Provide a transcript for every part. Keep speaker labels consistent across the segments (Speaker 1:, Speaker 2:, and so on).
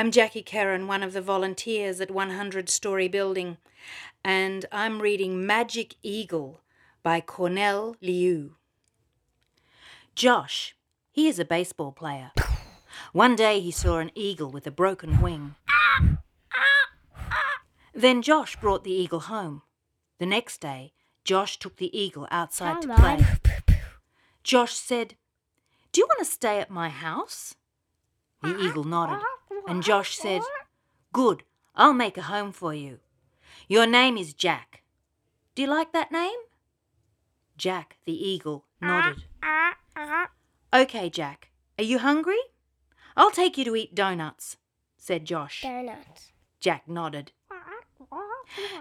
Speaker 1: I'm Jackie Kerin, one of the volunteers at 100 Story Building, and I'm reading Magic Eagle by Cornell Liu. Josh, he is a baseball player. One day he saw an eagle with a broken wing. Then Josh brought the eagle home. The next day, Josh took the eagle outside to play. Josh said, Do you want to stay at my house? The eagle nodded, and Josh said, Good, I'll make a home for you. Your name is Jack. Do you like that name? Jack, the eagle, nodded. Okay, Jack, are you hungry? I'll take you to eat donuts, said Josh.
Speaker 2: Donuts.
Speaker 1: Jack nodded.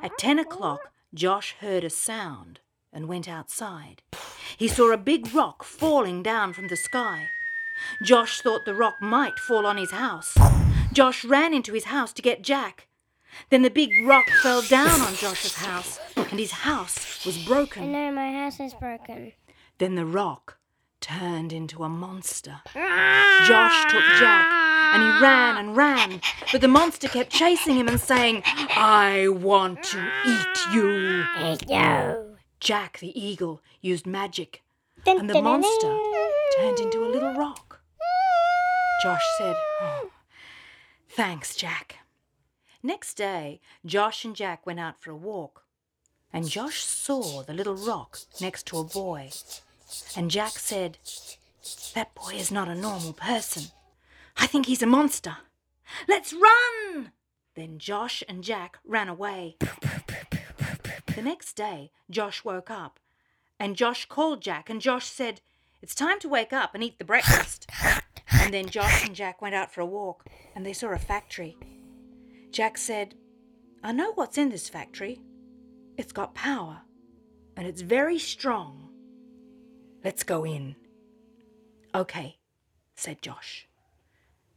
Speaker 1: At ten o'clock, Josh heard a sound and went outside. He saw a big rock falling down from the sky. Josh thought the rock might fall on his house. Josh ran into his house to get Jack. Then the big rock fell down on Josh's house, and his house was broken.
Speaker 2: I know my house is broken.
Speaker 1: Then the rock turned into a monster. Ah! Josh took Jack and he ran and ran, but the monster kept chasing him and saying, I want to eat you.
Speaker 2: No.
Speaker 1: Jack the eagle used magic, and the monster turned into a little rock. Josh said, "Oh, Thanks, Jack. Next day, Josh and Jack went out for a walk, and Josh saw the little rock next to a boy. And Jack said, That boy is not a normal person. I think he's a monster. Let's run! Then Josh and Jack ran away. The next day, Josh woke up, and Josh called Jack, and Josh said, It's time to wake up and eat the breakfast. And then Josh and Jack went out for a walk, and they saw a factory. Jack said, I know what's in this factory. It's got power, and it's very strong. Let's go in. Okay, said Josh.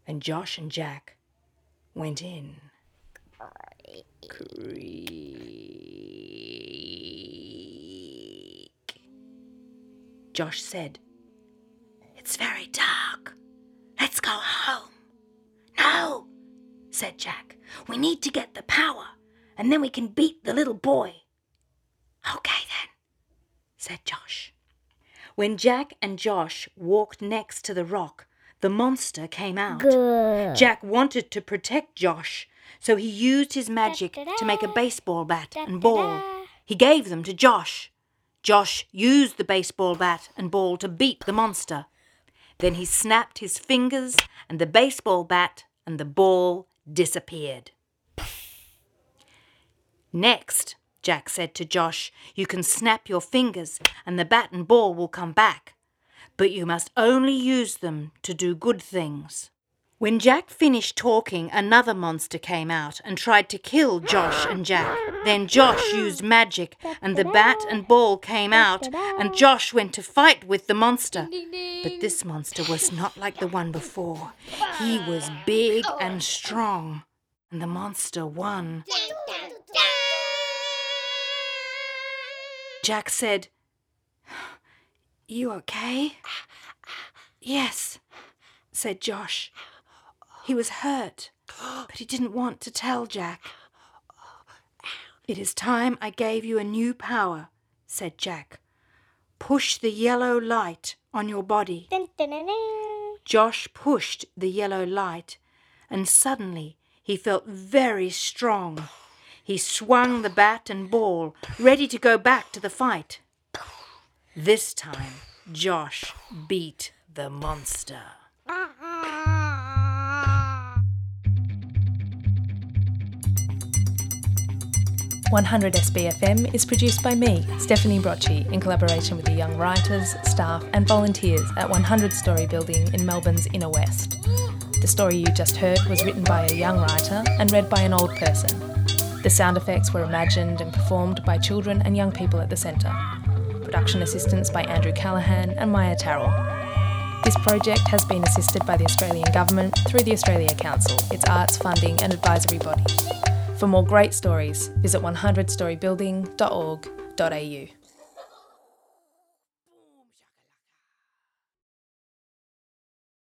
Speaker 1: And Josh and Jack went in. Creak. Josh said, It's very dark. Said Jack. We need to get the power, and then we can beat the little boy. Okay then, said Josh. When Jack and Josh walked next to the rock, the monster came out.
Speaker 2: Good.
Speaker 1: Jack wanted to protect Josh, so he used his magic to make a baseball bat and ball. He gave them to Josh. Josh used the baseball bat and ball to beat the monster. Then he snapped his fingers, and the baseball bat and the ball disappeared. Next, Jack said to Josh, you can snap your fingers and the bat and ball will come back. But you must only use them to do good things. When Jack finished talking, another monster came out and tried to kill Josh and Jack. Then Josh used magic, and the bat and ball came out, and Josh went to fight with the monster. But this monster was not like the one before. He was big and strong, and the monster won. Jack said, You okay? Yes, said Josh. He was hurt, but he didn't want to tell Jack. It is time I gave you a new power, said Jack. Push the yellow light on your body.
Speaker 2: Dun, dun, dun.
Speaker 1: Josh pushed the yellow light, and suddenly he felt very strong. He swung the bat and ball, ready to go back to the fight. This time, Josh beat the monster.
Speaker 3: One Hundred SBFM is produced by me, Stephanie Brotchie, in collaboration with the young writers, staff, and volunteers at 100 Story Building in Melbourne's Inner West. The story you just heard was written by a young writer and read by an old person. The sound effects were imagined and performed by children and young people at the centre. Production assistance by Andrew Callahan and Maia Tarrell. This project has been assisted by the Australian Government through the Australia Council, its arts funding and advisory body. For more great stories, visit 100storybuilding.org.au.